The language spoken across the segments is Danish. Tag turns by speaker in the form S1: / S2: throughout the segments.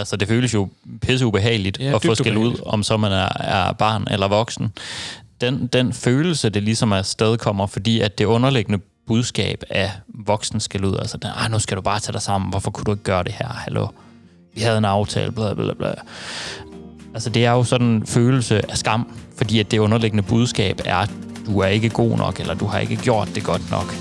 S1: Altså, det føles jo pisse ubehageligt
S2: Ja,
S1: at få skæld ud, om så man er, er barn eller voksen. Den, den følelse, det ligesom er kommer, fordi at det underliggende budskab af voksen skal ud, altså, den, "Ej, nu skal du bare tage dig sammen, hvorfor kunne du ikke gøre det her, hallo? Vi havde en aftale, bla bla bla. Altså, det er jo sådan en følelse af skam, fordi at det underliggende budskab er, at du er ikke god nok, eller du har ikke gjort det godt nok.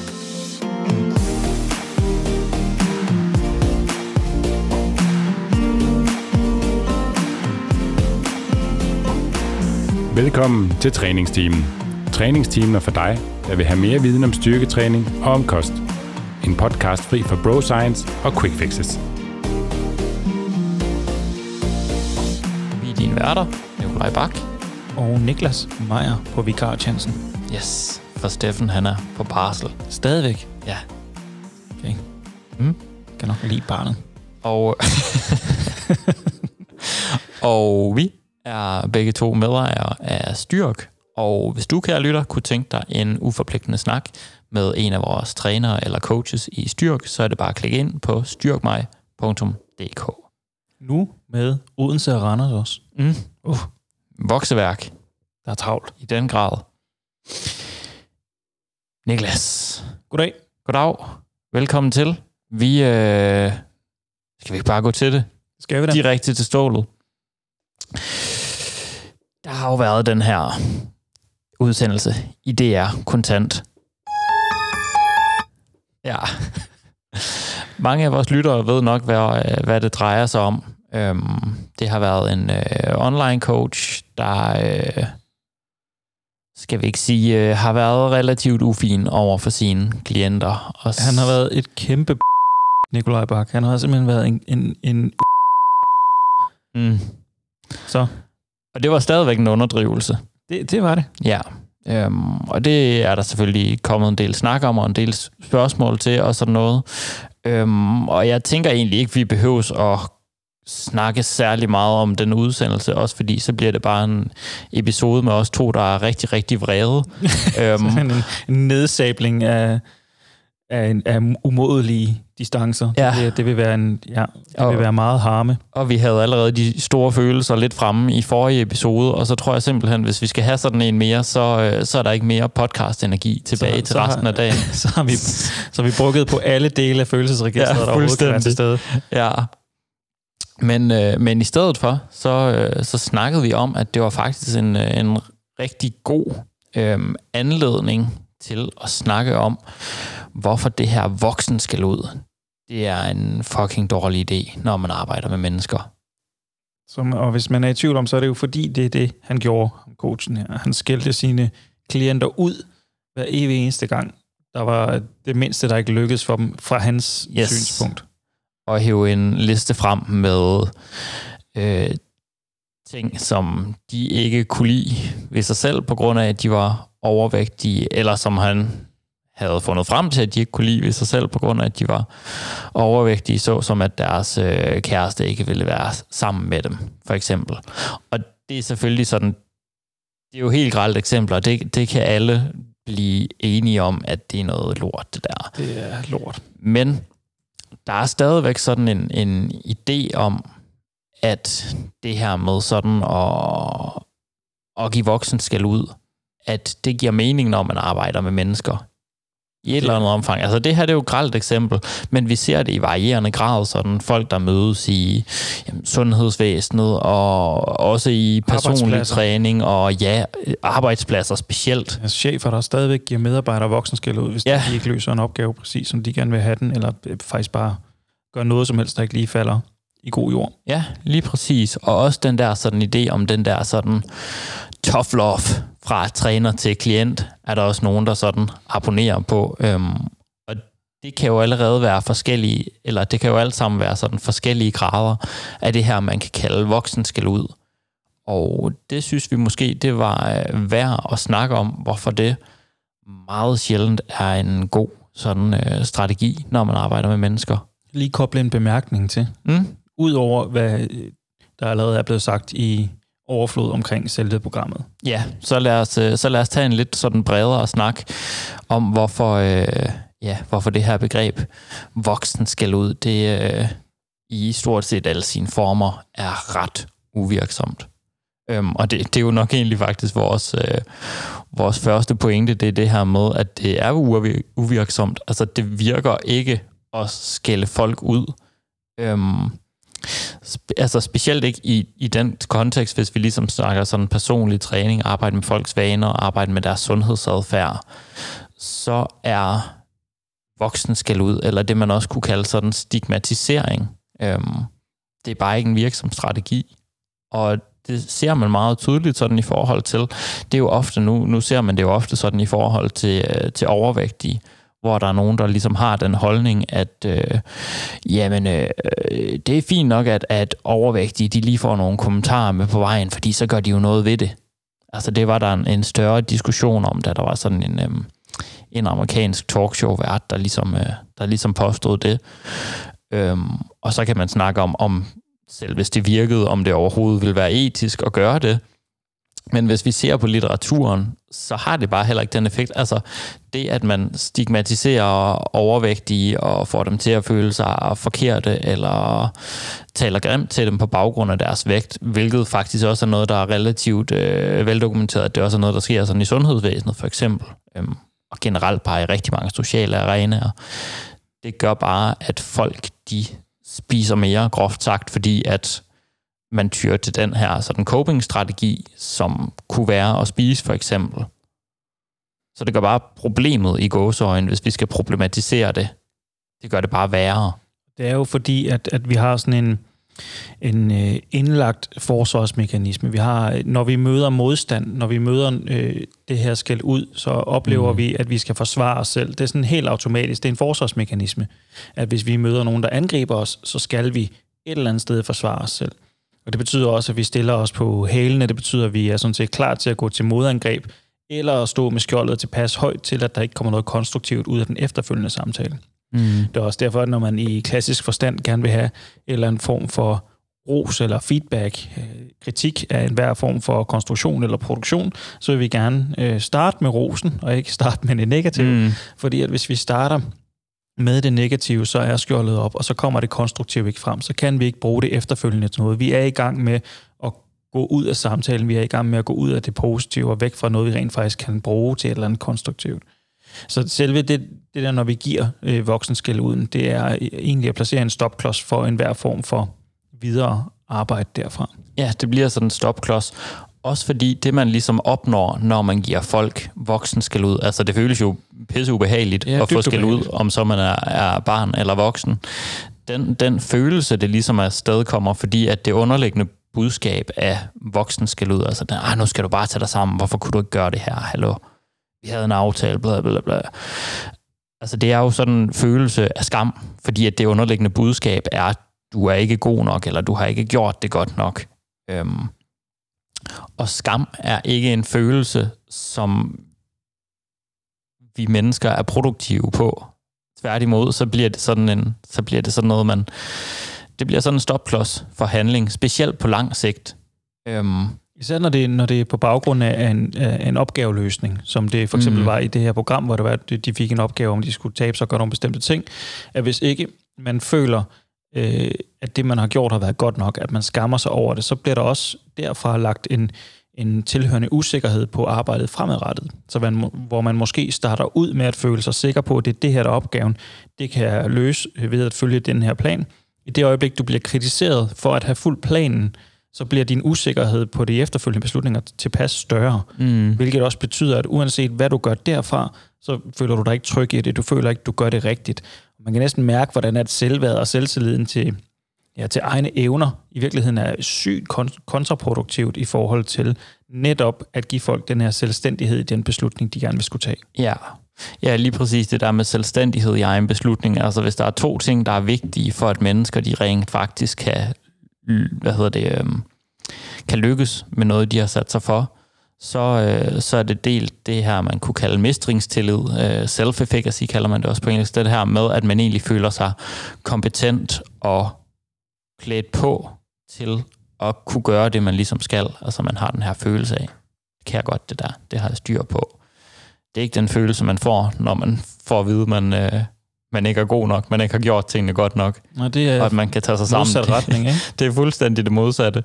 S3: Velkommen til træningsteamen. Træningsteamen er for dig, der vil have mere viden om styrketræning og om kost. En podcast fri for bro science og quick fixes.
S1: Vi er dine værter, Nikolaj Bak.
S2: Og Niklas Meier på vikartjenesten.
S1: Yes, for Steffen han er på barsel.
S2: Stadigvæk.
S1: Ja.
S2: Okay.
S1: Mm.
S2: Kan nok lide barnet.
S1: Og, og vi er begge to medejere af Styrk. Og hvis du, kære lytter, kunne tænke dig en uforpligtende snak med en af vores trænere eller coaches i Styrk, så er det bare at klikke ind på styrkmig.dk.
S2: Nu med Odense og Randers også.
S1: Mm.
S2: Uh,
S1: Vokseværk
S2: der er travlt.
S1: i den grad. Niklas,
S2: Goddag.
S1: goddag. Velkommen til. Vi, øh, skal vi ikke bare gå til det?
S2: Skal vi da?
S1: direkte til stålet. Der har jo været den her udsendelse i DR Kontant. Ja. Mange af vores lyttere ved nok, hvad, hvad det drejer sig om. Øhm, det har været en øh, online coach, der, øh, skal vi ikke sige, øh, har været relativt ufin over for sine klienter. Og
S2: Han har været et kæmpe Nikolaj Bak. Han har simpelthen været en, en, en
S1: Mm.
S2: så
S1: Og det var stadigvæk en underdrivelse.
S2: det, det var det.
S1: Ja, øhm, og det er der selvfølgelig kommet en del snak om, og en del spørgsmål til, og sådan noget. Øhm, og jeg tænker egentlig ikke, vi behøves at snakke særlig meget om den udsendelse, også fordi så bliver det bare en episode med os to, der er rigtig, rigtig vrede. øhm,
S2: en, en nedsabling af, af, en, af umådelige distancer.
S1: Ja.
S2: Det, det vil være en ja, det
S1: Og-
S2: vil være meget harme.
S1: og vi havde allerede de store følelser lidt fremme i forrige episode, og så tror jeg simpelthen, hvis vi skal have sådan en mere, så, øh, så er der ikke mere podcast-energi tilbage
S2: Så-
S1: til
S2: så har-
S1: resten af dagen.
S2: Så har vi, så har vi brugget på alle dele af følelsesregistret,
S1: Ja,
S2: der overhovedet kan være til stede.
S1: Ja. Men, øh, men i stedet for, så, øh, så snakkede vi om, at det var faktisk en, øh, en rigtig god øh, anledning til at snakke om, hvorfor det her voksen skal ud. Det er en fucking dårlig idé, når man arbejder med mennesker.
S2: Som, og hvis man er i tvivl om, så er det jo fordi, det er det, han gjorde, coachen her. Han skældte sine klienter ud hver evig eneste gang. Der var det mindste, der ikke lykkedes for dem fra hans
S1: yes.
S2: synspunkt.
S1: Og hæve en liste frem med øh, ting, som de ikke kunne lide ved sig selv, på grund af, at de var overvægtige, eller som han havde fundet frem til, at de ikke kunne lide ved sig selv, på grund af, at de var overvægtige, så som at deres øh, kæreste ikke ville være sammen med dem, for eksempel. Og det er selvfølgelig sådan, det er jo helt grelt eksempler, det, det kan alle blive enige om, at det er noget lort, det der.
S2: Det er lort.
S1: Men der er stadigvæk sådan en, en idé om, at det her med sådan at, at give voksen skal ud, at det giver mening, når man arbejder med mennesker. I et eller andet omfang. Altså det her det er jo et grelt eksempel, men vi ser det i varierende grad, sådan folk, der mødes i jamen, sundhedsvæsenet, og også i personlig træning, og ja, arbejdspladser specielt.
S2: Altså chefer, der stadigvæk giver medarbejdere voksenskæld ud, hvis
S1: Ja.
S2: ja. de ikke løser en opgave præcis, som de gerne vil have den, eller øh, faktisk bare gør noget som helst, der ikke lige falder i god jord.
S1: Ja, lige præcis. Og også den der sådan idé om den der sådan tough love fra træner til klient, er der også nogen, der sådan abonnerer på. Øhm, og det kan jo allerede være forskellige, eller det kan jo alt sammen være sådan forskellige grader af det her, man kan kalde voksen skal ud. Og det synes vi måske, det var øh, værd at snakke om, hvorfor det meget sjældent er en god sådan øh, strategi, når man arbejder med mennesker.
S2: Lige koble en bemærkning til.
S1: Mm?
S2: Udover hvad øh, der allerede er blevet sagt i overflod omkring selve programmet.
S1: Ja, så lad os, øh, så lad os tage en lidt sådan bredere snak om, hvorfor, øh, ja, hvorfor det her begreb voksen skal ud, det, øh, i stort set alle sine former er ret uvirksomt. Øhm, og det, det er jo nok egentlig faktisk vores, øh, vores første pointe, det er det her med, at det er uvirksomt. Altså det virker ikke at skælde folk ud. Øhm, spe, altså specielt ikke i, i den kontekst, hvis vi ligesom snakker sådan personlig træning, arbejde med folks vaner, arbejde med deres sundhedsadfærd, så er voksen skal ud, eller det man også kunne kalde sådan stigmatisering. Øhm, det er bare ikke en virksom strategi. Og det ser man meget tydeligt sådan i forhold til, det er jo ofte nu, nu ser man det jo ofte sådan i forhold til, øh, til overvægtige, hvor der er nogen, der ligesom har den holdning, at øh, jamen, øh, det er fint nok, at, at overvægtige, de lige får nogle kommentarer med på vejen, fordi så gør de jo noget ved det. Altså det var der en, en større diskussion om, da der var sådan en, øh, en amerikansk talkshow-vært, der ligesom, øh, der ligesom påstod det. Øhm, og så kan man snakke om, om selv hvis det virkede, om det overhovedet vil være etisk at gøre det. Men hvis vi ser på litteraturen, så har det bare heller ikke den effekt. Altså det, at man stigmatiserer overvægtige og får dem til at føle sig forkerte, eller taler grimt til dem på baggrund af deres vægt, hvilket faktisk også er noget, der er relativt øh, veldokumenteret. Det er også noget, der sker sådan i sundhedsvæsenet for eksempel, øhm, og generelt bare i rigtig mange sociale arenaer. Det gør bare, at folk de spiser mere, groft sagt, fordi at man tyrer til den her sådan coping-strategi, som kunne være at spise for eksempel. Så det gør bare problemet i gåseøjne, hvis vi skal problematisere det. Det gør det bare værre.
S2: Det er jo fordi, at, at vi har sådan en, en øh, indlagt forsvarsmekanisme. Vi har, når vi møder modstand, når vi møder øh, det her skal ud, så oplever mm. vi, at vi skal forsvare os selv. Det er sådan helt automatisk. Det er en forsvarsmekanisme, at hvis vi møder nogen, der angriber os, så skal vi et eller andet sted forsvare os selv. Og det betyder også, at vi stiller os på hælene. Det betyder, at vi er sådan set klar til at gå til modangreb, eller at stå med skjoldet tilpas højt til, at der ikke kommer noget konstruktivt ud af den efterfølgende samtale. Mm. Det er også derfor, at når man i klassisk forstand gerne vil have en eller anden form for ros eller feedback, øh, kritik af enhver form for konstruktion eller produktion, så vil vi gerne øh, starte med rosen, og ikke starte med det negative. Mm. Fordi at hvis vi starter med det negative, så er skjoldet op, og så kommer det konstruktive ikke frem. Så kan vi ikke bruge det efterfølgende til noget. Vi er i gang med at gå ud af samtalen, vi er i gang med at gå ud af det positive og væk fra noget, vi rent faktisk kan bruge til et eller andet konstruktivt. Så selve det, det der, når vi giver øh, voksenskæld uden, det er øh, egentlig at placere en stopklods for enhver form for videre arbejde derfra.
S1: Ja, det bliver sådan en stopklods. Også fordi det, man ligesom opnår, når man giver folk voksen skal ud, altså det føles jo pisse ubehageligt ja, at få skal ud, om så man er, er barn eller voksen. Den, den følelse, det ligesom er sted kommer, fordi at det underliggende budskab af voksen skal ud, altså ah, nu skal du bare tage dig sammen, hvorfor kunne du ikke gøre det her, hallo? Vi havde en aftale, bla bla bla. Altså det er jo sådan en følelse af skam, fordi at det underliggende budskab er, at du er ikke god nok, eller du har ikke gjort det godt nok. Øhm, og skam er ikke en følelse, som vi mennesker er produktive på. Tværtimod, så bliver det sådan en, så bliver det sådan noget, man, det bliver sådan en stopklods for handling, specielt på lang sigt.
S2: Øhm, Især når det, når det er på baggrund af en, af en opgaveløsning, som det for eksempel mm. var i det her program, hvor det var, at de fik en opgave, om de skulle tabe sig og gøre nogle bestemte ting, at hvis ikke man føler, øh, at det, man har gjort, har været godt nok, at man skammer sig over det, så bliver der også derfra lagt en, en tilhørende usikkerhed på arbejdet fremadrettet. Så man, hvor man måske starter ud med at føle sig sikker på, at det er det her, der er opgaven. Det kan jeg løse ved at følge den her plan. I det øjeblik, du bliver kritiseret for at have fuldt planen, så bliver din usikkerhed på de efterfølgende beslutninger tilpas større. Mm. Hvilket også betyder, at uanset hvad du gør derfra, så føler du dig ikke tryg i det. Du føler ikke, du gør det rigtigt. Man kan næsten mærke, hvordan at selvværd og selvtilliden til, ja, til egne evner i virkeligheden er sygt kontraproduktivt i forhold til netop at give folk den her selvstændighed i den beslutning, de gerne vil skulle tage.
S1: Ja, Ja, lige præcis det der med selvstændighed i egen beslutning. Altså hvis der er to ting, der er vigtige for, at mennesker de rent faktisk kan, Øh, hvad hedder det, øhm, kan lykkes med noget, de har sat sig for, så, øh, så er det delt det her, man kunne kalde mestringstillid. Øh, self-efficacy kalder man det også på engelsk. Det her med, at man egentlig føler sig kompetent og klædt på til at kunne gøre det, man ligesom skal. Altså man har den her følelse af, kan jeg godt det der, det har jeg styr på. Det er ikke den følelse, man får, når man får at vide, man, øh, man ikke er god nok, man ikke har gjort tingene godt nok,
S2: Og det er
S1: og at man kan tage sig sammen.
S2: retning, ikke?
S1: det er fuldstændig det modsatte.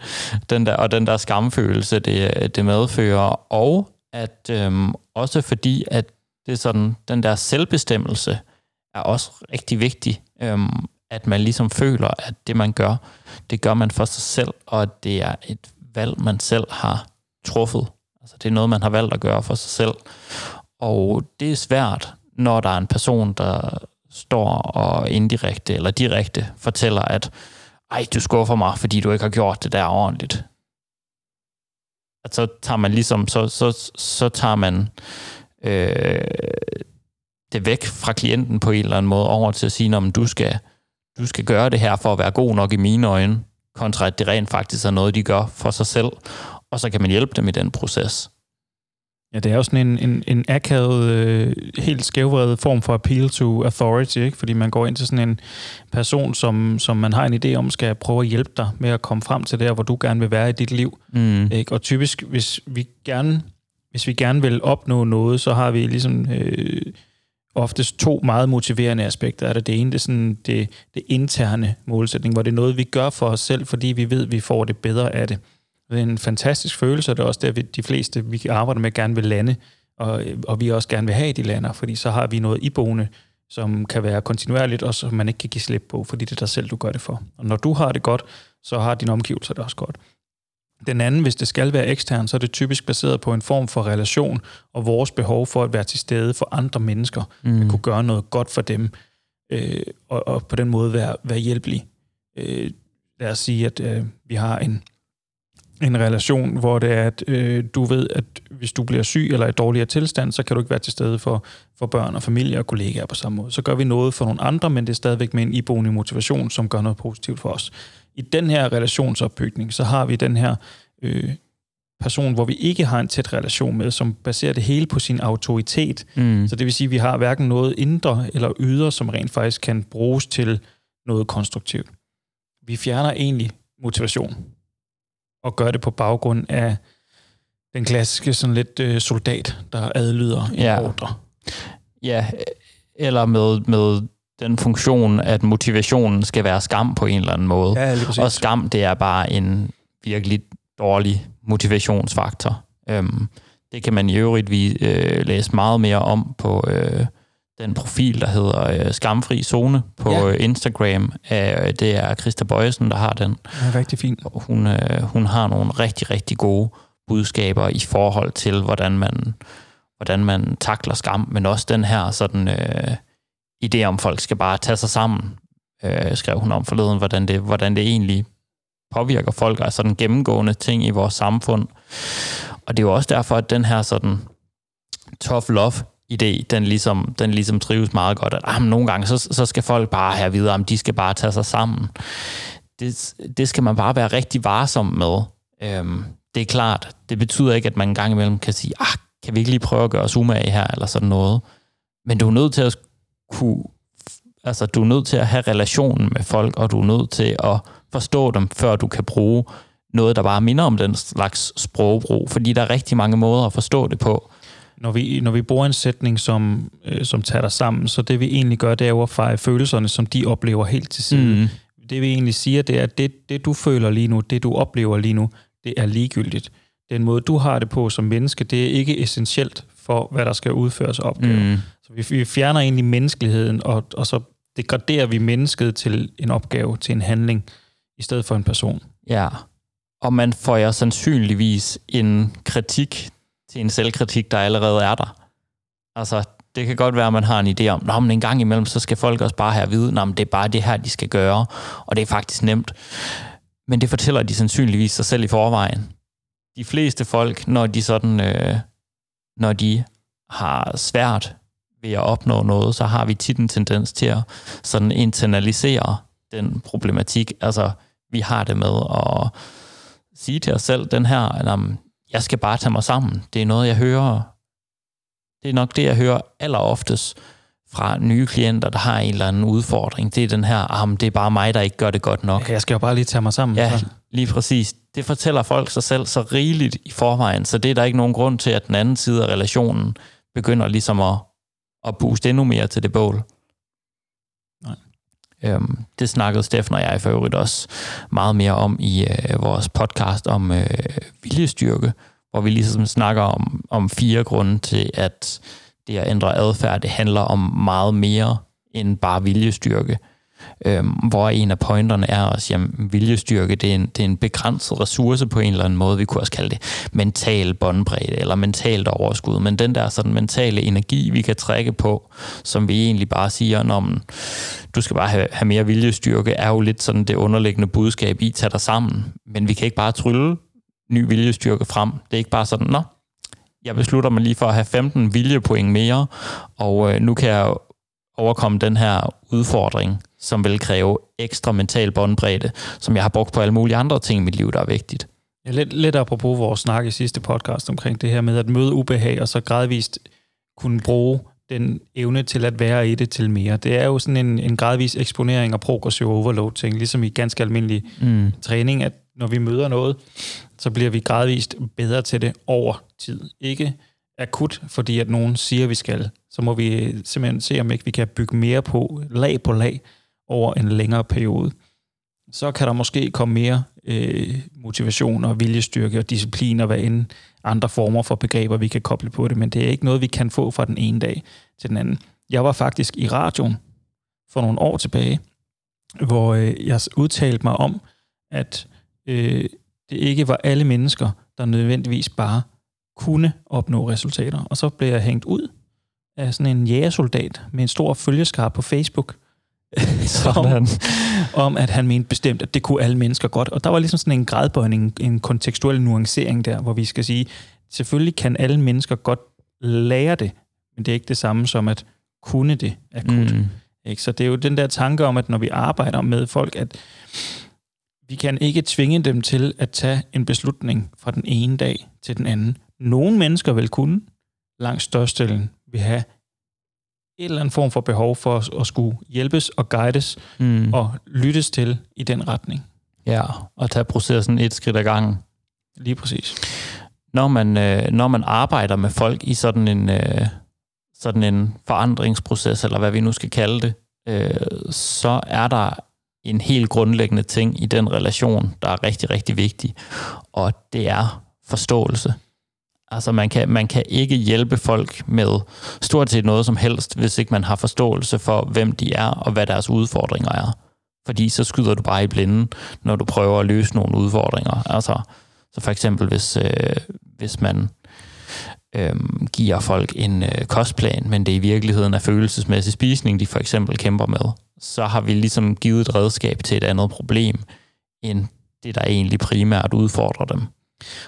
S1: Den der, og den der skamfølelse, det, det medfører. Og at øhm, også fordi, at det er sådan, den der selvbestemmelse er også rigtig vigtig. Øhm, at man ligesom føler, at det man gør, det gør man for sig selv, og at det er et valg, man selv har truffet. Altså det er noget, man har valgt at gøre for sig selv. Og det er svært, når der er en person, der står og indirekte eller direkte fortæller, at ej, du skuffer mig, fordi du ikke har gjort det der ordentligt. At så tager man ligesom, så, så, så tager man øh, det væk fra klienten på en eller anden måde over til at sige, om du skal, du skal gøre det her for at være god nok i mine øjne, kontra at det rent faktisk er noget, de gør for sig selv, og så kan man hjælpe dem i den proces.
S2: Ja, det er jo sådan en, en, en akavet, øh, helt skævvredet form for appeal to authority, ikke? fordi man går ind til sådan en person, som, som man har en idé om, skal prøve at hjælpe dig med at komme frem til der, hvor du gerne vil være i dit liv.
S1: Mm.
S2: Ikke? Og typisk, hvis vi gerne hvis vi gerne vil opnå noget, så har vi ligesom øh, oftest to meget motiverende aspekter. Er det det ene, det er sådan det, det interne målsætning, hvor det er noget, vi gør for os selv, fordi vi ved, vi får det bedre af det. Det er en fantastisk følelse, og det er også der, vi, de fleste, vi arbejder med, gerne vil lande, og, og vi også gerne vil have, de lander, fordi så har vi noget iboende, som kan være kontinuerligt, og som man ikke kan give slip på, fordi det er dig selv, du gør det for. Og når du har det godt, så har dine omgivelser det også godt. Den anden, hvis det skal være ekstern, så er det typisk baseret på en form for relation og vores behov for at være til stede for andre mennesker, mm. at kunne gøre noget godt for dem, øh, og, og på den måde være, være hjælpelig. Øh, lad os sige, at øh, vi har en, en relation, hvor det er, at øh, du ved, at hvis du bliver syg eller i dårligere tilstand, så kan du ikke være til stede for, for børn og familie og kollegaer på samme måde. Så gør vi noget for nogle andre, men det er stadigvæk med en iboende motivation, som gør noget positivt for os. I den her relationsopbygning, så har vi den her øh, person, hvor vi ikke har en tæt relation med, som baserer det hele på sin autoritet.
S1: Mm.
S2: Så det vil sige, at vi har hverken noget indre eller ydre, som rent faktisk kan bruges til noget konstruktivt. Vi fjerner egentlig motivation og gør det på baggrund af den klassiske sådan lidt øh, soldat, der adlyder en
S1: Ja.
S2: ordre.
S1: Ja, eller med, med den funktion, at motivationen skal være skam på en eller anden måde.
S2: Ja.
S1: Og skam, det er bare en virkelig dårlig motivationsfaktor. Øhm, det kan man i øvrigt vi, øh, læse meget mere om på øh, den profil, der hedder øh, Skamfri Zone på
S2: Ja.
S1: ja. Instagram. Øh, det er Christa Bøjesen, der har den.
S2: Ja, rigtig fint.
S1: Hun, øh, hun har nogle rigtig, rigtig gode budskaber i forhold til, hvordan man, hvordan man takler skam, men også den her sådan, øh, idé om, folk skal bare tage sig sammen, øh, skrev hun om forleden, hvordan det, hvordan det egentlig påvirker folk, altså den gennemgående ting i vores samfund. Og det er jo også derfor, at den her sådan tough love idé, den ligesom, den ligesom trives meget godt, at ah, nogle gange, så, så skal folk bare have videre, om de skal bare tage sig sammen. Det, det skal man bare være rigtig varsom med. Øhm, det er klart, det betyder ikke, at man en gang imellem kan sige, ah, kan vi ikke lige prøve at gøre os umage her, eller sådan noget. Men du er nødt til at kunne, altså du er nødt til at have relationen med folk, og du er nødt til at forstå dem, før du kan bruge noget, der bare minder om den slags sprogbrug, fordi der er rigtig mange måder at forstå det på.
S2: Når vi, når vi bruger en sætning, som, øh, som tager dig sammen, så det vi egentlig gør, det er jo at feje følelserne, som de oplever helt til side.
S1: Mm.
S2: Det vi egentlig siger, det er, at det, det du føler lige nu, det du oplever lige nu, det er ligegyldigt. Den måde, du har det på som menneske, det er ikke essentielt for, hvad der skal udføres opgaver.
S1: Mm.
S2: Så vi, vi fjerner egentlig menneskeligheden, og, og så degraderer vi mennesket til en opgave, til en handling, i stedet for en person.
S1: Ja, og man får jo sandsynligvis en kritik til en selvkritik, der allerede er der. Altså, det kan godt være, at man har en idé om, Nå, men en gang imellem, så skal folk også bare have at vide, Nå, men det er bare det her, de skal gøre, og det er faktisk nemt. Men det fortæller de sandsynligvis sig selv i forvejen. De fleste folk, når de sådan, øh, når de har svært ved at opnå noget, så har vi tit en tendens til at sådan internalisere den problematik. Altså, vi har det med at sige til os selv, den her, at jeg skal bare tage mig sammen. Det er noget, jeg hører. Det er nok det, jeg hører alleroftest fra nye klienter, der har en eller anden udfordring. Det er den her, ah, det er bare mig, der ikke gør det godt nok.
S2: Jeg skal jo bare lige tage mig sammen.
S1: Ja,
S2: Så.
S1: lige præcis. Det fortæller folk sig selv så rigeligt i forvejen, så det er der ikke nogen grund til, at den anden side af relationen begynder ligesom at, at booste endnu mere til det bål. Øhm, det snakkede Steffen og jeg for øvrigt også meget mere om i øh, vores podcast om øh, viljestyrke, hvor vi ligesom snakker om, om fire grunde til, at det at ændre adfærd, det handler om meget mere end bare viljestyrke. Øhm, hvor en af pointerne er også, at viljestyrke det er, en, det er en begrænset ressource på en eller anden måde. Vi kunne også kalde det mental båndbredde eller mentalt overskud. Men den der sådan mentale energi, vi kan trække på, som vi egentlig bare siger, når du skal bare have, have mere viljestyrke, er jo lidt sådan det underliggende budskab i, tag dig sammen. Men vi kan ikke bare trylle ny viljestyrke frem. Det er ikke bare sådan, nå, jeg beslutter mig lige for at have 15 viljepoint mere, og øh, nu kan jeg overkomme den her udfordring, som vil kræve ekstra mental båndbredde, som jeg har brugt på alle mulige andre ting i mit liv, der er vigtigt.
S2: Ja, lidt, lidt apropos vores snak i sidste podcast omkring det her med at møde ubehag, og så gradvist kunne bruge den evne til at være i det til mere. Det er jo sådan en, en gradvis eksponering og progressiv overload ting, ligesom i ganske almindelig mm. træning, at når vi møder noget, så bliver vi gradvist bedre til det over tid. Ikke akut, fordi at nogen siger, at vi skal. Så må vi simpelthen se, om ikke vi kan bygge mere på, lag på lag, over en længere periode. Så kan der måske komme mere øh, motivation og viljestyrke og disciplin og hvad end andre former for begreber, vi kan koble på det, men det er ikke noget, vi kan få fra den ene dag til den anden. Jeg var faktisk i radioen for nogle år tilbage, hvor øh, jeg udtalte mig om, at øh, det ikke var alle mennesker, der nødvendigvis bare kunne opnå resultater. Og så blev jeg hængt ud af sådan en jægersoldat med en stor følgeskar på Facebook, om, om, at han mente bestemt, at det kunne alle mennesker godt. Og der var ligesom sådan en gradbøjning, en kontekstuel nuancering der, hvor vi skal sige, selvfølgelig kan alle mennesker godt lære det, men det er ikke det samme som at kunne det akut. Mm. Ikke? Så det er jo den der tanke om, at når vi arbejder med folk, at vi kan ikke tvinge dem til at tage en beslutning fra den ene dag til den anden. Nogle mennesker vil kunne, langt størstedelen vil have et eller andet form for behov for at, at skulle hjælpes og guides mm. og lyttes til i den retning.
S1: Ja, og tage processen et skridt ad gangen.
S2: Lige præcis.
S1: Når man, øh, når man arbejder med folk i sådan en, øh, sådan en forandringsproces, eller hvad vi nu skal kalde det, øh, så er der en helt grundlæggende ting i den relation, der er rigtig, rigtig vigtig, og det er forståelse. Altså man kan, man kan ikke hjælpe folk med stort set noget som helst, hvis ikke man har forståelse for, hvem de er og hvad deres udfordringer er. Fordi så skyder du bare i blinden, når du prøver at løse nogle udfordringer. Altså, så for eksempel hvis, øh, hvis man øh, giver folk en øh, kostplan, men det i virkeligheden er følelsesmæssig spisning, de for eksempel kæmper med, så har vi ligesom givet et redskab til et andet problem, end det, der egentlig primært udfordrer dem.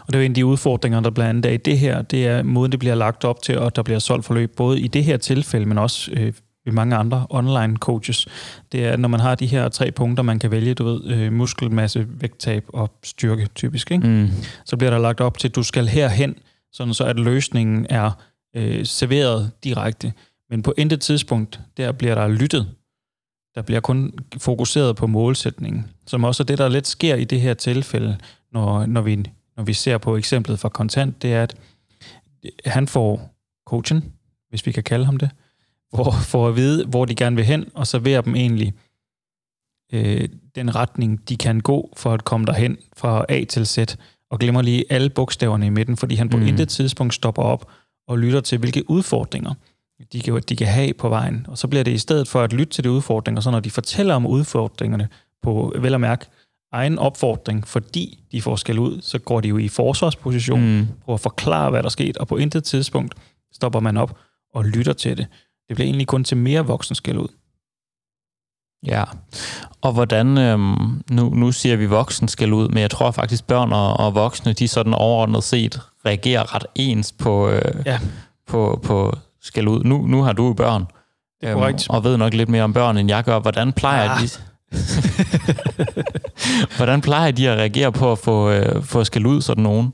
S2: Og det er jo en af de udfordringer, der blandt andet er i det her, det er måden, det bliver lagt op til, og der bliver solgt forløb, både i det her tilfælde, men også øh, ved mange andre online coaches. Det er, når man har de her tre punkter, man kan vælge, du ved, øh, muskelmasse, vægttab og styrke, typisk, ikke? Mm. så bliver der lagt op til, at du skal herhen, sådan så at løsningen er øh, serveret direkte. Men på intet tidspunkt, der bliver der lyttet. Der bliver kun fokuseret på målsætningen, som også er det, der lidt sker i det her tilfælde, når, når vi når vi ser på eksemplet fra kontant, det er, at han får coachen, hvis vi kan kalde ham det, for, for at vide, hvor de gerne vil hen, og servere dem egentlig øh, den retning, de kan gå for at komme derhen fra A til Z, og glemmer lige alle bogstaverne i midten, fordi han på mm. intet tidspunkt stopper op og lytter til, hvilke udfordringer de kan, de kan have på vejen. Og så bliver det i stedet for at lytte til de udfordringer, så når de fortæller om udfordringerne på vel at mærke egen opfordring, fordi de får skæld ud, så går de jo i forsvarsposition, mm. på at forklare, hvad der er sket, og på intet tidspunkt stopper man op og lytter til det. Det bliver egentlig kun til mere voksen skæld ud.
S1: Ja, og hvordan, øhm, nu, nu siger vi voksen skal ud, men jeg tror faktisk børn og, og voksne, de sådan overordnet set reagerer ret ens på, øh, ja. på, på skal ud. Nu, nu har du børn, det er øhm, og ved nok lidt mere om børn, end jeg gør. Hvordan plejer ja. de Hvordan plejer de at reagere på at få, øh, få skæld ud sådan nogen?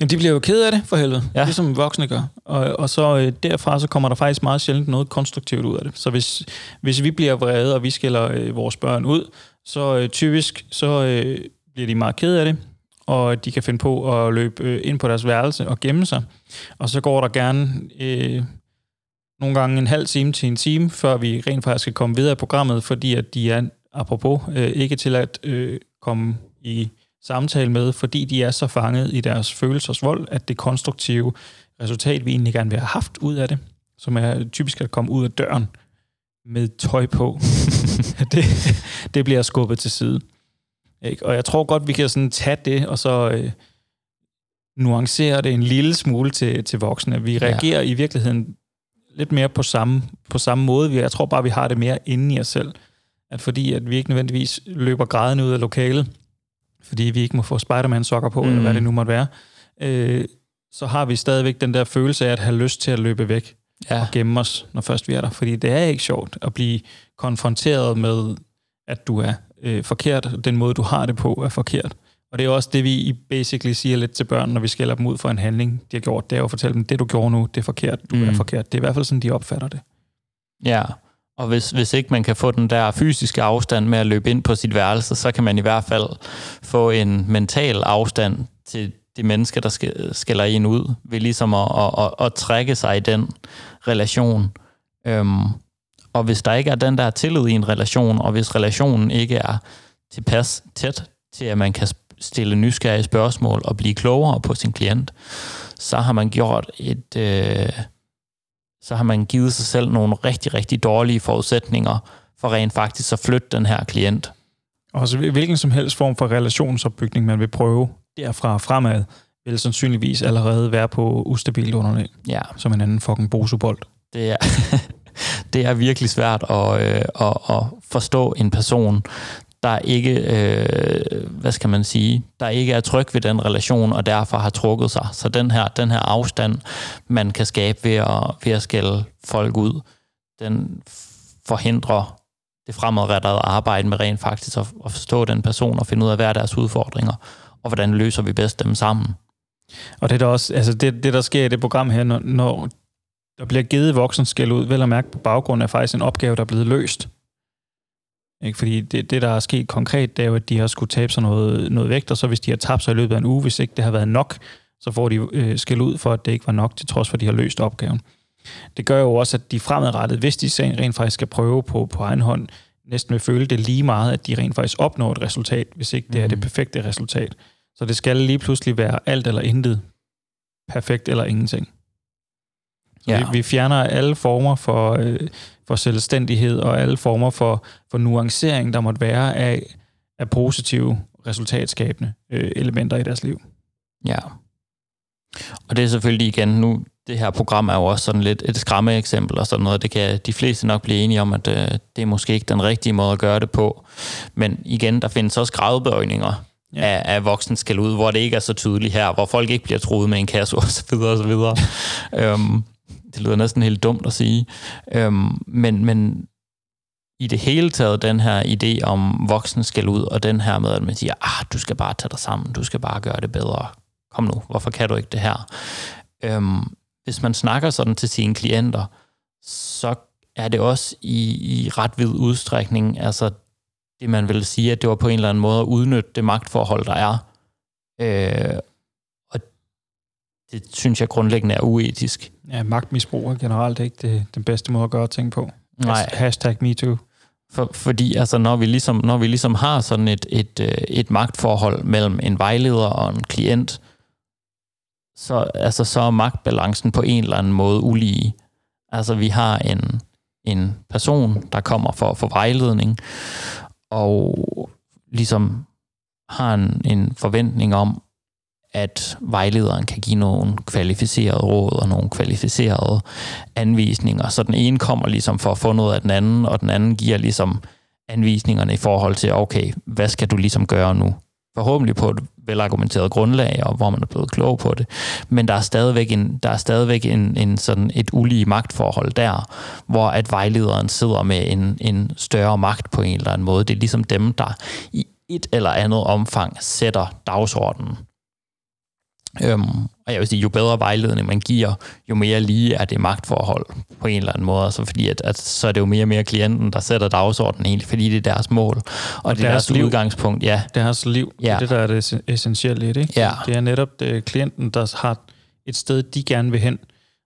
S2: Jamen, de bliver jo ked af det, for helvede. Ja. Ligesom voksne gør. Og, og så øh, derfra, så kommer der faktisk meget sjældent noget konstruktivt ud af det. Så hvis, hvis vi bliver vrede, og vi skælder øh, vores børn ud, så øh, typisk, så øh, bliver de meget ked af det, og de kan finde på at løbe øh, ind på deres værelse og gemme sig. Og så går der gerne øh, nogle gange en halv time til en time, før vi rent faktisk skal komme videre i programmet, fordi at de er, apropos, øh, ikke til at øh, komme i samtale med, fordi de er så fanget i deres følelsers vold, at det konstruktive resultat, vi egentlig gerne vil have haft ud af det, som er typisk at komme ud af døren med tøj på, det, det bliver skubbet til side. Ikke? Og jeg tror godt, vi kan sådan tage det, og så øh, nuancere det en lille smule til, til voksne. Vi reagerer ja. i virkeligheden lidt mere på samme, på samme måde. Jeg tror bare, vi har det mere inde i os selv. At fordi at vi ikke nødvendigvis løber grædende ud af lokalet, fordi vi ikke må få Spider-Man-sokker på, mm. eller hvad det nu måtte være, øh, så har vi stadigvæk den der følelse af at have lyst til at løbe væk ja. og gemme os, når først vi er der. Fordi det er ikke sjovt at blive konfronteret med, at du er øh, forkert, den måde, du har det på, er forkert. Og det er også det, vi basically siger lidt til børn, når vi skælder dem ud for en handling, de har gjort. Det er jo at fortælle dem, det du gjorde nu, det er forkert, du mm. er forkert. Det er i hvert fald sådan, de opfatter det.
S1: Ja, og hvis, hvis ikke man kan få den der fysiske afstand med at løbe ind på sit værelse, så kan man i hvert fald få en mental afstand til de mennesker, der skælder en ud, ved ligesom at, at, at, at trække sig i den relation. Øhm, og hvis der ikke er den der tillid i en relation, og hvis relationen ikke er tilpas tæt til, at man kan stille nysgerrige spørgsmål og blive klogere på sin klient, så har man gjort et... Øh, så har man givet sig selv nogle rigtig, rigtig dårlige forudsætninger for rent faktisk at flytte den her klient.
S2: Og så hvilken som helst form for relationsopbygning, man vil prøve derfra fremad, vil sandsynligvis allerede være på ustabilt underlag.
S1: Ja.
S2: Som en anden fucking bosobold.
S1: Det er, det er virkelig svært at, øh, at, at forstå en person, der ikke, øh, hvad skal man sige, der ikke er tryg ved den relation, og derfor har trukket sig. Så den her, den her afstand, man kan skabe ved at, ved at skælde folk ud, den forhindrer det fremadrettede arbejde med rent faktisk at, at forstå den person og finde ud af, hvad er deres udfordringer, og hvordan løser vi bedst dem sammen.
S2: Og det, der også, altså det, det der sker i det program her, når, når der bliver givet voksenskæld ud, vel at mærke på baggrund af faktisk en opgave, der er blevet løst. Ikke? Fordi det, det, der er sket konkret, det er jo, at de har skulle tabe sig noget, noget vægt, og så hvis de har tabt sig i løbet af en uge, hvis ikke det har været nok, så får de øh, skæld ud for, at det ikke var nok, til trods for, at de har løst opgaven. Det gør jo også, at de fremadrettet, hvis de rent faktisk skal prøve på, på egen hånd, næsten vil føle det lige meget, at de rent faktisk opnår et resultat, hvis ikke det er det mhm. perfekte resultat. Så det skal lige pludselig være alt eller intet, perfekt eller ingenting. Så ja. vi, vi fjerner alle former for, øh, for selvstændighed og alle former for, for nuancering, der måtte være af, af positive resultatskabende øh, elementer i deres liv.
S1: Ja. Og det er selvfølgelig igen nu, det her program er jo også sådan lidt et skræmme eksempel og sådan noget. Det kan de fleste nok blive enige om, at øh, det er måske ikke den rigtige måde at gøre det på. Men igen, der findes også gradbøjninger ja. af, af voksen skal ud, hvor det ikke er så tydeligt her, hvor folk ikke bliver troet med en kasse og så videre og så videre. øhm, det lyder næsten helt dumt at sige. Øhm, men, men i det hele taget den her idé om voksen skal ud, og den her med, at man siger, ah, du skal bare tage dig sammen, du skal bare gøre det bedre. Kom nu, hvorfor kan du ikke det her? Øhm, hvis man snakker sådan til sine klienter, så er det også i, i ret vid udstrækning, altså det man vil sige, at det var på en eller anden måde at udnytte det magtforhold, der er. Øh, det synes jeg grundlæggende er uetisk.
S2: Ja, magtmisbrug er generelt ikke det, den bedste måde at gøre ting på.
S1: Nej.
S2: Hashtag MeToo.
S1: For, fordi altså, når, vi ligesom, når vi ligesom har sådan et, et, øh, et magtforhold mellem en vejleder og en klient, så, altså, så er magtbalancen på en eller anden måde ulige. Altså vi har en, en person, der kommer for få vejledning, og ligesom har en, en forventning om, at vejlederen kan give nogle kvalificerede råd og nogle kvalificerede anvisninger. Så den ene kommer ligesom for at få noget af den anden, og den anden giver ligesom anvisningerne i forhold til, okay, hvad skal du ligesom gøre nu? Forhåbentlig på et velargumenteret grundlag, og hvor man er blevet klog på det. Men der er stadigvæk, en, der er stadigvæk en, en sådan et ulige magtforhold der, hvor at vejlederen sidder med en, en større magt på en eller anden måde. Det er ligesom dem, der i et eller andet omfang sætter dagsordenen. Øhm, og jeg vil sige, jo bedre vejledning man giver, jo mere lige er det magtforhold på en eller anden måde. Altså fordi at, at så er det jo mere og mere klienten, der sætter dagsordenen egentlig, fordi det er deres mål. Og, og det er deres, deres liv. udgangspunkt, ja.
S2: Deres liv, ja. det er det, der er det essentielle i det. Ikke?
S1: Ja.
S2: Det er netop det, klienten, der har et sted, de gerne vil hen.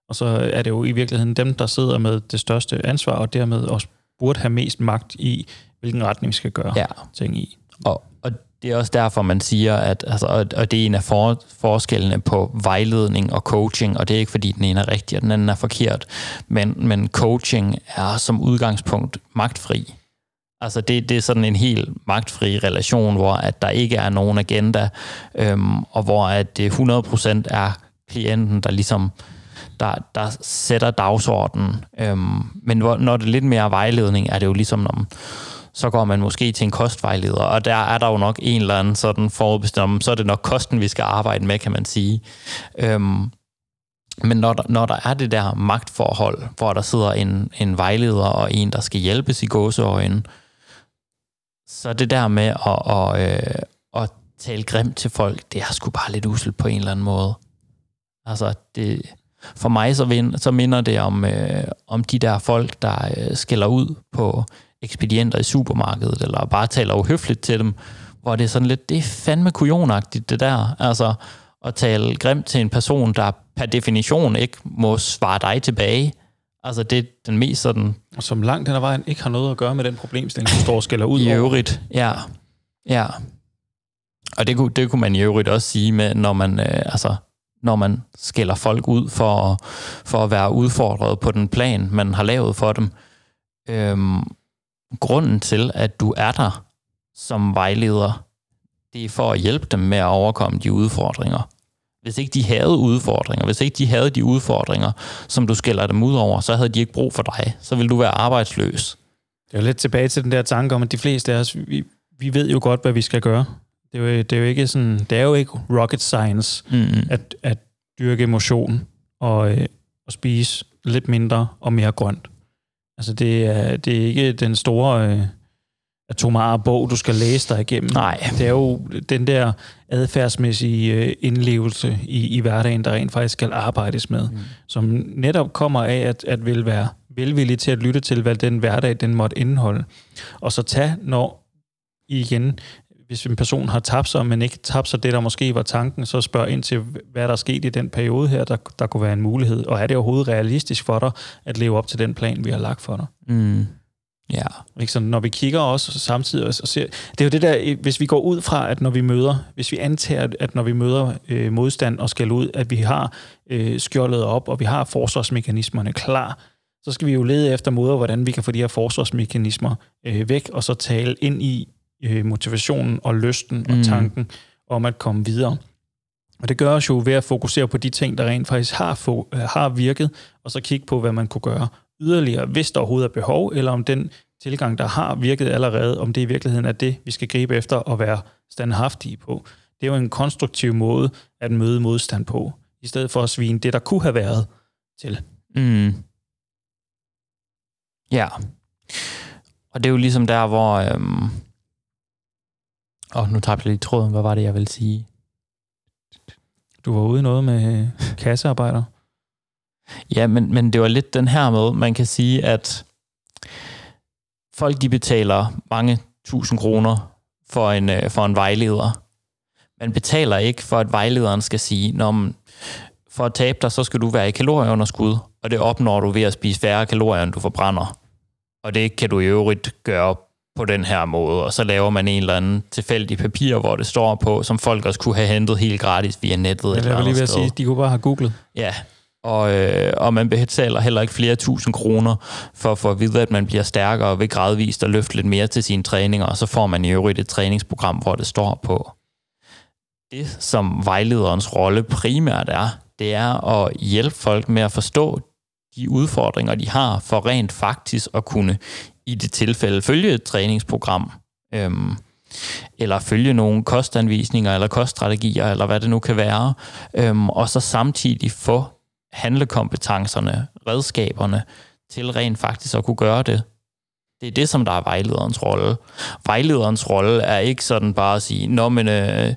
S2: Og så er det jo i virkeligheden dem, der sidder med det største ansvar, og dermed også burde have mest magt i, hvilken retning vi skal gøre
S1: Ja.
S2: ting i.
S1: Og det er også derfor, man siger, at altså, og, og det er en af for, forskellene på vejledning og coaching, og det er ikke fordi den ene er rigtig, og den anden er forkert, men, men coaching er som udgangspunkt magtfri. Altså det, det er sådan en helt magtfri relation, hvor at der ikke er nogen agenda, øhm, og hvor at det 100% er klienten, der ligesom der, der sætter dagsordenen. Øhm, men hvor, når det er lidt mere vejledning, er det jo ligesom, når, så går man måske til en kostvejleder, og der er der jo nok en eller anden sådan forudbestemt, så er det nok kosten, vi skal arbejde med, kan man sige. Øhm, men når der, når der er det der magtforhold, hvor der sidder en, en vejleder og en, der skal hjælpes i gåseøjne, så det der med at, at, øh, at tale grimt til folk, det er sgu bare lidt uselt på en eller anden måde. Altså, det, for mig så, vind, så minder det om, øh, om de der folk, der øh, skiller ud på ekspedienter i supermarkedet, eller bare taler uhøfligt til dem, hvor det er sådan lidt, det er fandme kujonagtigt det der. Altså, at tale grimt til en person, der per definition ikke må svare dig tilbage. Altså, det er den mest sådan
S2: Og som langt hen ad vejen ikke har noget at gøre med den problemstilling, du står og skælder ud
S1: i
S2: over.
S1: øvrigt, ja. Ja. Og det kunne, det kunne man i øvrigt også sige med, når man, øh, altså, når man skælder folk ud for, for at være udfordret på den plan, man har lavet for dem. Øhm, grunden til, at du er der som vejleder, det er for at hjælpe dem med at overkomme de udfordringer. Hvis ikke de havde udfordringer, hvis ikke de havde de udfordringer, som du skælder dem ud over, så havde de ikke brug for dig. Så ville du være arbejdsløs.
S2: Det er lidt tilbage til den der tanke om, at de fleste af os, vi, vi ved jo godt, hvad vi skal gøre. Det er jo, det er jo ikke sådan, det er jo ikke rocket science
S1: Mm.
S2: at, at dyrke emotion og, øh, og spise lidt mindre og mere grønt. Altså det er, det er ikke den store øh, atomare bog, du skal læse dig igennem.
S1: Nej.
S2: Det er jo den der adfærdsmæssige øh, indlevelse i, i hverdagen, der rent faktisk skal arbejdes med, mm. som netop kommer af at, at vil være velvillig til at lytte til, hvad den hverdag den måtte indeholde. Og så tage, når igen, hvis en person har tabt sig, men ikke tabt sig det, der måske var tanken, så spørg ind til, hvad der er sket i den periode her, der, der kunne være en mulighed. Og er det overhovedet realistisk for dig at leve op til den plan, vi har lagt for dig?
S1: Mm. Ja.
S2: Ikke? Så når vi kigger også samtidig og ser, det er jo det der, hvis vi går ud fra, at når vi møder, hvis vi antager, at når vi møder øh, modstand og skal ud, at vi har øh, skjoldet op, og vi har forsvarsmekanismerne klar, så skal vi jo lede efter måder, hvordan vi kan få de her forsvarsmekanismer øh, væk, og så tale ind i øh, motivationen og lysten og
S1: Mm.
S2: tanken om at komme videre. Og det gør os jo ved at fokusere på de ting, der rent faktisk har, få, øh, har virket, og så kigge på, hvad man kunne gøre yderligere, hvis der overhovedet er behov, eller om den tilgang, der har virket allerede, om det i virkeligheden er det, vi skal gribe efter og være standhaftige på. Det er jo en konstruktiv måde at møde modstand på, i stedet for at svine det, der kunne have været til.
S1: Mm. Ja. Og det er jo ligesom der, hvor... Øhm... Åh, nu tabte jeg lige tråden. Hvad var det, jeg ville sige?
S2: Du var ude i noget med øh, kassearbejder.
S1: Ja, men, men det var lidt den her med, man kan sige, at folk de betaler mange tusind kroner for en, øh, for en vejleder. Man betaler ikke for, at vejlederen skal sige, Nå, men for at tabe dig, så skal du være i kalorieunderskud, og det opnår du ved at spise færre kalorier, end du forbrænder. Og det kan du i øvrigt gøre på den her måde, og så laver man en eller anden tilfældig papir, hvor det står på, som folk også kunne have hentet helt gratis via nettet. et
S2: Jeg
S1: eller
S2: var lige ved at sige, de kunne bare have googlet.
S1: Ja, og, øh, og man betaler heller ikke flere tusind kroner for at få at vide, at man bliver stærkere ved gradvist at løfte lidt mere til sine træninger, og så får man i øvrigt et træningsprogram, hvor det står på. Det, som vejlederens rolle primært er, det er at hjælpe folk med at forstå de udfordringer, de har, for rent faktisk at kunne i det tilfælde følge et træningsprogram, øhm, eller følge nogle kostanvisninger, eller koststrategier, eller hvad det nu kan være, øhm, og så samtidig få handlekompetencerne, redskaberne, til rent faktisk at kunne gøre det. Det er det, som der er vejlederens rolle. Vejlederens rolle er ikke sådan bare at sige, Nå, men øh,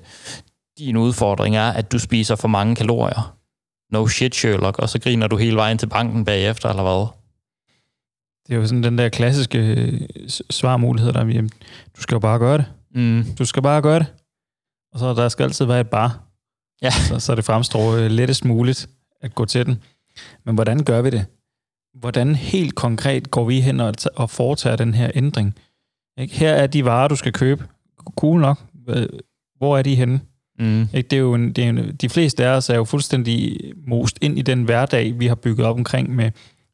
S1: din udfordring er, at du spiser for mange kalorier. No shit, Sherlock, og så griner du hele vejen til banken bagefter, eller hvad?
S2: Det er jo sådan den der klassiske øh, svarmulighed, der er, du skal jo bare gøre det.
S1: Mm.
S2: Du skal bare gøre det. Og så der skal altid være et bare.
S1: Ja.
S2: Så, så det fremstår øh, lettest muligt at gå til den. Men hvordan gør vi det? Hvordan helt konkret går vi hen og, og foretager den her ændring? Ikke? Her er de varer, du skal købe. Cool nok. Hvor er de henne? Mm. Ikke? Det er jo en, det er en, de fleste af os er jo fuldstændig most ind i den hverdag, vi har bygget op omkring med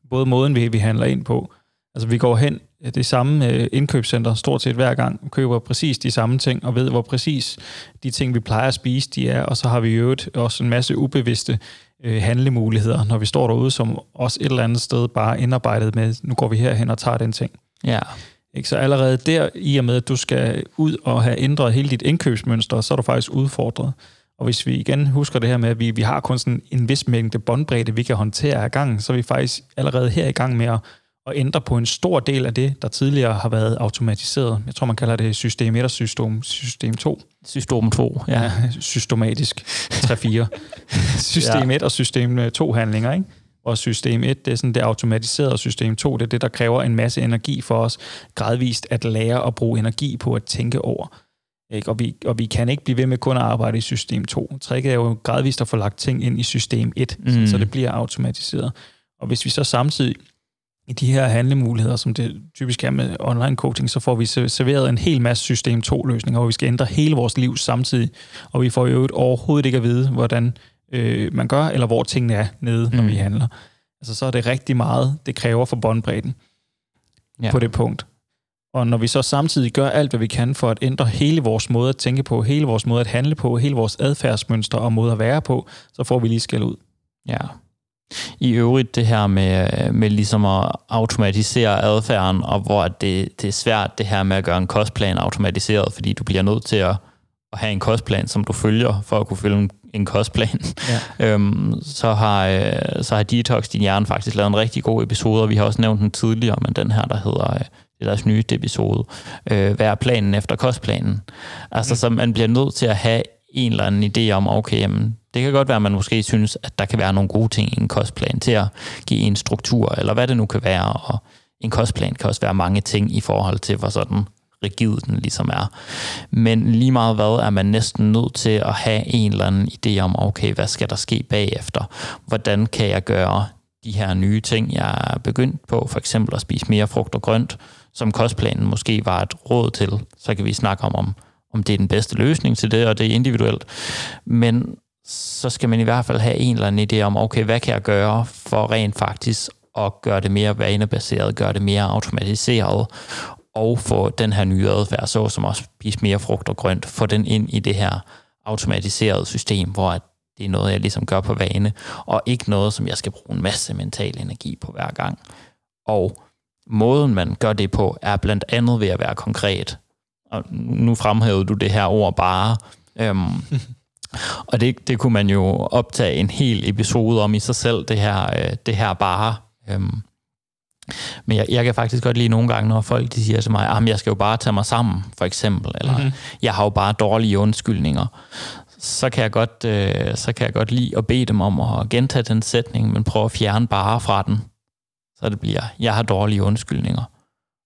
S2: både måden, vi, vi handler ind på. Altså vi går hen det samme øh, indkøbscenter stort set hver gang, køber præcis de samme ting, og ved, hvor præcis de ting, vi plejer at spise, de er. Og så har vi jo også en masse ubevidste øh, handlemuligheder, når vi står derude, som også et eller andet sted bare indarbejdet med, nu går vi herhen og tager den ting.
S1: Ja.
S2: Ikke? Så allerede der, i og med, at du skal ud og have ændret hele dit indkøbsmønster, så er du faktisk udfordret. Og hvis vi igen husker det her med, at vi, vi har kun sådan en vis mængde båndbredde, vi kan håndtere af gangen, så er vi faktisk allerede her i gang med at, at ændre på en stor del af det, der tidligere har været automatiseret. Jeg tror, man kalder det system 1 og system, system 2.
S1: System 2, ja. ja
S2: systematisk 3-4. system ja. 1 og system 2 handlinger, ikke? Og system 1, det er sådan det automatiserede system 2, det er det, der kræver en masse energi for os, gradvist at lære at bruge energi på at tænke over. Ikke? Og, vi, og vi kan ikke blive ved med kun at arbejde i system 2. Tricket er jo gradvist at få lagt ting ind i system 1, mm. så det bliver automatiseret. Og hvis vi så samtidig i de her handlemuligheder, som det typisk er med online coaching, så får vi serveret en hel masse system 2-løsninger, hvor vi skal ændre hele vores liv samtidig, og vi får jo overhovedet ikke at vide, hvordan øh, man gør, eller hvor tingene er nede, når mm. vi handler. Altså så er det rigtig meget, det kræver for båndbredden ja. på det punkt. Og når vi så samtidig gør alt, hvad vi kan for at ændre hele vores måde at tænke på, hele vores måde at handle på, hele vores adfærdsmønstre og måde at være på, så får vi lige skæld ud.
S1: Ja. I øvrigt det her med, med ligesom at automatisere adfærden, og hvor det, det er svært det her med at gøre en kostplan automatiseret, fordi du bliver nødt til at, at have en kostplan, som du følger, for at kunne følge en, en kostplan. Ja. øhm, så, har, øh, så har Detox Din Hjerne faktisk lavet en rigtig god episode, og vi har også nævnt den tidligere, men den her, der hedder øh, det er deres nye episode, øh, hvad er planen efter kostplanen? Altså, mm. så man bliver nødt til at have en eller anden idé om, okay, jamen, det kan godt være, at man måske synes, at der kan være nogle gode ting i en kostplan til at give en struktur, eller hvad det nu kan være, og en kostplan kan også være mange ting i forhold til, hvor sådan rigid den ligesom er. Men lige meget hvad er man næsten nødt til at have en eller anden idé om, okay, hvad skal der ske bagefter? Hvordan kan jeg gøre de her nye ting, jeg er begyndt på, for eksempel at spise mere frugt og grønt, som kostplanen måske var et råd til, så kan vi snakke om, om, om det er den bedste løsning til det, og det er individuelt. Men så skal man i hvert fald have en eller anden idé om, okay, hvad kan jeg gøre for rent faktisk at gøre det mere vanebaseret, gøre det mere automatiseret, og få den her nye adfærd, så som at spise mere frugt og grønt, få den ind i det her automatiserede system, hvor det er noget, jeg ligesom gør på vane, og ikke noget, som jeg skal bruge en masse mental energi på hver gang. Og måden, man gør det på, er blandt andet ved at være konkret. Og nu fremhævede du det her ord bare. Øhm, og det, det kunne man jo optage en hel episode om i sig selv, det her, øh, det her bare. Øhm, men jeg, jeg kan faktisk godt lide nogle gange, når folk de siger til mig, at jeg skal jo bare tage mig sammen, for eksempel, eller mm-hmm. jeg har jo bare dårlige undskyldninger. Så kan, jeg godt, øh, så kan jeg godt lide at bede dem om at gentage den sætning, men prøve at fjerne bare fra den. Så det bliver, jeg har dårlige undskyldninger.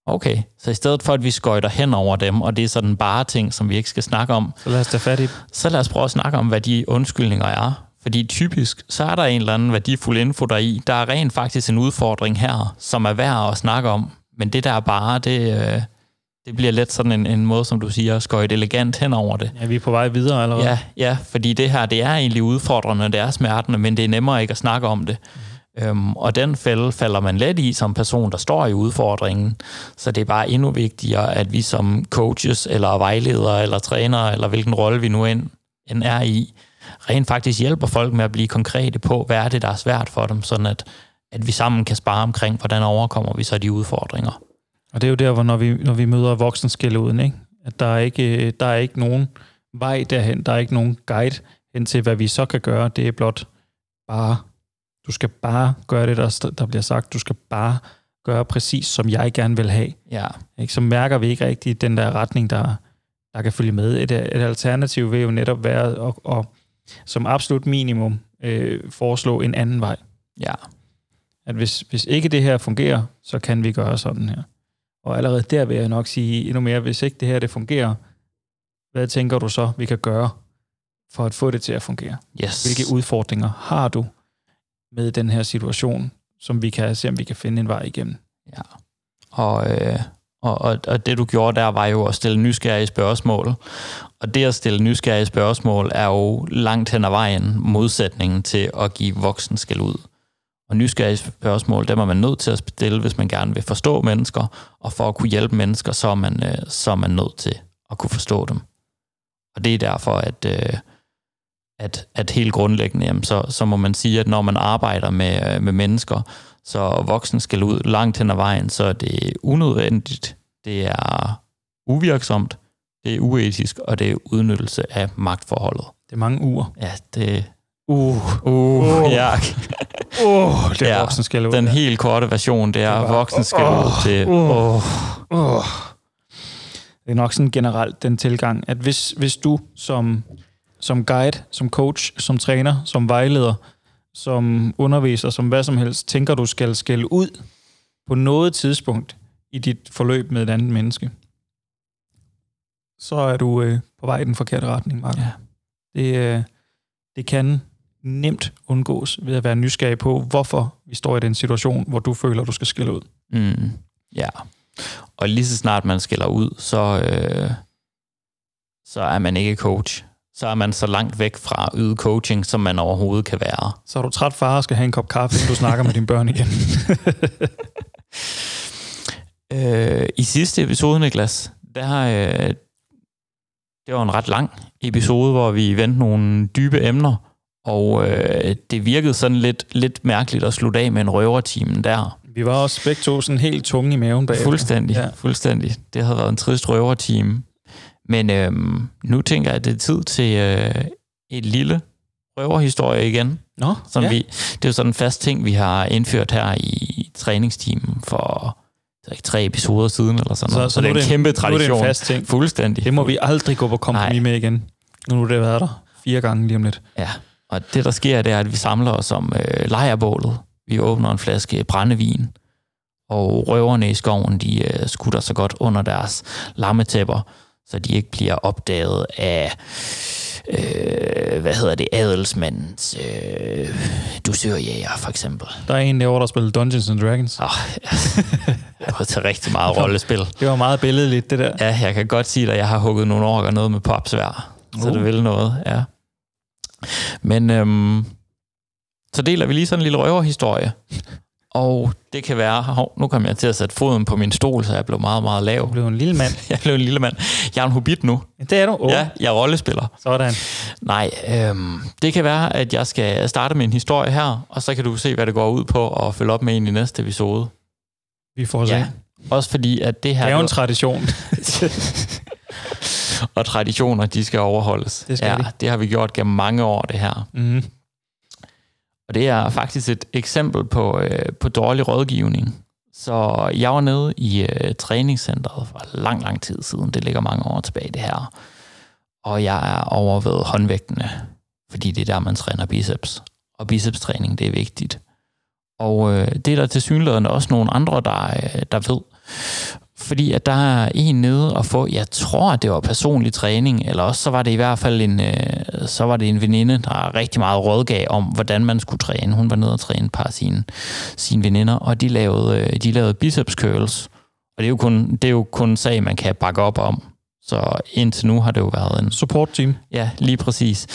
S1: Okay, så i stedet for, at vi skøjter hen over dem, og det er sådan bare ting, som vi ikke skal snakke om,
S2: så lad os tage fat i
S1: Så lad os prøve at snakke om, hvad de undskyldninger er. Fordi typisk, så er der en eller anden værdifuld info der i. Der er rent faktisk en udfordring her, som er værd at snakke om. Men det der bare, det, øh, det bliver let sådan en, en måde, som du siger, at skøjte elegant hen over det.
S2: Ja, vi er på vej videre allerede.
S1: Ja, ja, fordi det her, det er egentlig udfordrende, det er smertende, men det er nemmere ikke at snakke om det. Mm. Øhm, og den fælde falder man let i som person, der står i udfordringen. Så det er bare endnu vigtigere, at vi som coaches, eller vejledere, eller trænere, eller hvilken rolle vi nu end, end er i, rent faktisk hjælper folk med at blive konkrete på, hvad er det, der er svært for dem, sådan at, at vi sammen kan spare omkring, hvordan overkommer vi så de udfordringer.
S2: Og det er jo der, hvor når vi, når vi møder voksenskælduden, ikke? at der er ikke, der er ikke nogen vej derhen, der er ikke nogen guide hen til, hvad vi så kan gøre. Det er blot bare du skal bare gøre det, der, der bliver sagt. Du skal bare gøre præcis, som jeg gerne vil have.
S1: Ja.
S2: Ikke? Så mærker vi ikke rigtig den der retning, der, der kan følge med. Et, et alternativ vil jo netop være at, at som absolut minimum øh, foreslå en anden vej.
S1: Ja.
S2: At hvis, hvis ikke det her fungerer, så kan vi gøre sådan her. Og allerede der vil jeg nok sige endnu mere, hvis ikke det her det fungerer, hvad tænker du så, vi kan gøre for at få det til at fungere?
S1: Yes.
S2: Hvilke udfordringer har du? Med den her situation, som vi kan se, om vi kan finde en vej igennem.
S1: Ja. Og, øh, og, og, og det du gjorde der, var jo at stille nysgerrige spørgsmål. Og det at stille nysgerrige spørgsmål er jo langt hen ad vejen modsætningen til at give voksen skal ud. Og nysgerrige spørgsmål, dem er man nødt til at stille, hvis man gerne vil forstå mennesker. Og for at kunne hjælpe mennesker, så er man, øh, så er man nødt til at kunne forstå dem. Og det er derfor, at, øh, at, at helt grundlæggende, jamen, så, så må man sige, at når man arbejder med, øh, med mennesker, så voksen skal ud langt hen ad vejen, så er det unødvendigt, det er uvirksomt, det er uetisk, og det er udnyttelse af magtforholdet.
S2: Det er mange uger.
S1: Ja, det...
S2: Uh,
S1: Uh,
S2: Uh.
S1: ja.
S2: uh, det er
S1: Ja,
S2: voksen skal ud.
S1: Den helt korte version, det er,
S2: Det
S1: at
S2: var-
S1: voksen skal
S2: Åh,
S1: ud til...
S2: åh.
S1: Åh,
S2: Uh. Det er nok sådan generelt den tilgang, at hvis, hvis du som, som guide, som coach, som træner, som vejleder, som underviser, som hvad som helst, tænker du skal skælde ud på noget tidspunkt i dit forløb med et andet menneske, så er du øh, på vej i den forkerte retning, Mark.
S1: Ja.
S2: Det, øh, det kan nemt undgås ved at være nysgerrig på, hvorfor vi står i den situation, hvor du føler, du skal skille ud.
S1: Mm, ja. Og lige så snart man skiller ud, så, øh, så er man ikke coach. Så er man så langt væk fra yde coaching, som man overhovedet kan være.
S2: Så er du træt far og skal have en kop kaffe, inden du snakker med dine børn igen.
S1: Øh, I sidste episode, Niklas, der, øh, det var en ret lang episode, hvor vi vendte nogle dybe emner, og øh, det virkede sådan lidt, lidt mærkeligt at slutte af med en røverteam der.
S2: Vi var også begge to sådan helt tunge i maven bagefter.
S1: Fuldstændig,
S2: Ja.
S1: fuldstændig. Det havde været en trist røverteam. Men øhm, nu tænker jeg, at det er tid til øh, et lille røverhistorie igen.
S2: Nå,
S1: Som
S2: ja.
S1: vi, det er jo sådan en fast ting, vi har indført her i træningsteamen for er ikke tre episoder siden, eller sådan noget. Så, så det er en kæmpe
S2: Nu er
S1: tradition.
S2: det en fast ting.
S1: Fuldstændig.
S2: Det må vi aldrig gå på kompromis
S1: Nej.
S2: med igen. Nu har det været der fire gange lige om lidt.
S1: Ja, og det der sker, det er, at vi samler os om øh, lejrbålet. Vi åbner en flaske brændevin, og røverne i skoven, de øh, skutter så godt under deres lammetæpper, så de ikke bliver opdaget af, øh, hvad hedder det, adelsmandens øh, dusørjæger, for eksempel.
S2: Der er en derovre, der spiller Dungeons and Dragons.
S1: Oh, jeg har til rigtig meget rollespil.
S2: Det var meget billedligt, det der.
S1: Ja, jeg kan godt sige at jeg har hugget nogle orker noget med popsvær. Så
S2: Uh.
S1: det vil noget, ja. Men øhm, så deler vi lige sådan en lille røverhistorie. Og det kan være... Hov, nu kom jeg til at sætte foden på min stol, så jeg blev meget, meget
S2: Du
S1: lav.
S2: blev en lille mand.
S1: Jeg blev en lille mand. Jeg er en hobbit nu.
S2: Det er du. Oh.
S1: Ja, jeg er rollespiller.
S2: Sådan.
S1: Nej, øhm, det kan være, at jeg skal starte med en historie her, og så kan du se, hvad det går ud på, og følge op med en i næste episode.
S2: Vi får se.
S1: Ja, også fordi, at det her...
S2: Det er jo en tradition.
S1: og traditioner, de skal overholdes.
S2: Det skal
S1: ja,
S2: de.
S1: det har vi gjort gennem mange år, det her.
S2: Mm.
S1: Og det er faktisk et eksempel på, øh, på dårlig rådgivning. Så jeg var nede i øh, træningscenteret for lang, lang tid siden. Det ligger mange år tilbage, det her. Og jeg er over ved håndvægtene, fordi det er der, man træner biceps. Og bicepstræning, det er vigtigt. Og øh, det er der til synligheden også nogle andre, der, øh, der ved. Fordi at der er en nede og få, jeg tror, at det var personlig træning, eller også så var det i hvert fald en, øh, så var det en veninde, der rigtig meget rådgav om, hvordan man skulle træne. Hun var nede og træne et par af sine, sine veninder, og de lavede, øh, de lavede biceps curls. Og det er, jo kun, det er jo kun en sag, man kan bakke op om. Så indtil nu har det jo været en
S2: Support team.
S1: Ja, lige præcis.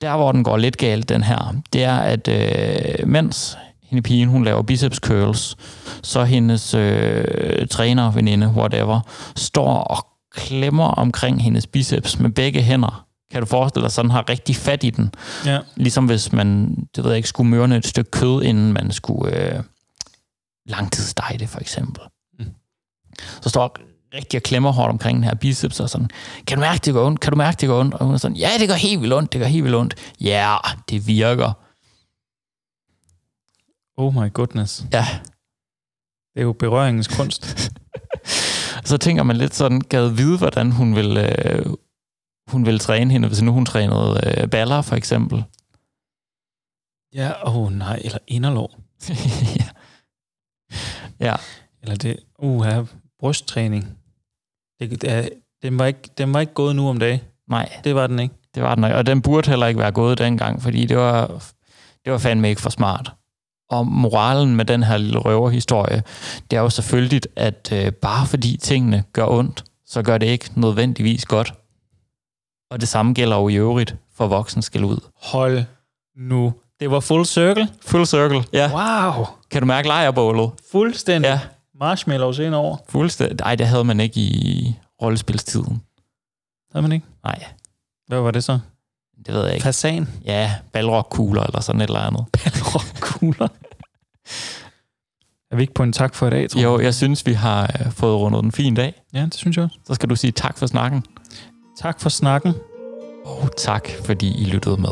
S1: Der, hvor den går lidt galt, den her, det er, at øh, mens hende pigen, hun laver biceps curls, så hendes øh, træner, veninde, whatever, står og klemmer omkring hendes biceps med begge hænder. Kan du forestille dig, sådan har rigtig fat i den.
S2: Ja.
S1: Ligesom hvis man, det ved jeg ikke, skulle mørne et stykke kød, inden man skulle øh, langtidsstege det, for eksempel.
S2: Mm.
S1: Så står rigtig og klemmer hårdt omkring den her biceps, og sådan, kan du mærke, det gør ondt? Kan du mærke, det gør ondt? Og hun er sådan, ja, det gør helt vildt ondt, det gør helt vildt ondt. Ja, det virker.
S2: Oh my goodness.
S1: Ja,
S2: Det er jo berøringens kunst.
S1: så tænker man lidt sådan, gad vide, hvordan hun vil, øh, hun vil træne hende, hvis nu hun trænede øh, baller, for eksempel.
S2: Ja, åh oh, nej, eller inderlov.
S1: ja. ja,
S2: Eller det, uha, brysttræning. Det, det den, var ikke, den var ikke gået nu om dagen.
S1: nej,
S2: Det var den ikke.
S1: det var den ikke. Og den burde heller ikke være gået dengang, fordi det var, det var fandme ikke for smart. Og moralen med den her lille røverhistorie, det er jo selvfølgelig, at øh, bare fordi tingene gør ondt, så gør det ikke nødvendigvis godt. Og det samme gælder jo i øvrigt for voksen skal ud.
S2: Hold nu. Det var full circle.
S1: Full circle, ja.
S2: Wow.
S1: Kan du mærke lejrebålet?
S2: Fuldstændig.
S1: Ja,
S2: Marshmallows ind over.
S1: fuldstændig. Nej, det havde man ikke i rollespilstiden.
S2: Havde man ikke?
S1: Nej,
S2: Hvad var det så?
S1: Det ved jeg ikke.
S2: Fasan.
S1: Ja, balrokkugler eller sådan et eller andet.
S2: Kugler. Er vi ikke på en tak for i dag, tror
S1: Jo, jeg synes, vi har øh, fået rundet en fin dag.
S2: Ja, det synes jeg også.
S1: Så skal du sige tak for snakken.
S2: Tak for snakken.
S1: Og tak, fordi I lyttede med.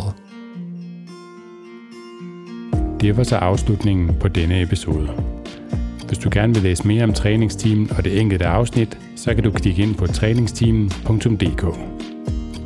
S3: Det var så afslutningen på denne episode. Hvis du gerne vil læse mere om træningsteamen og det enkelte afsnit, så kan du klikke ind på træningsteamen.dk.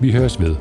S3: Vi høres ved.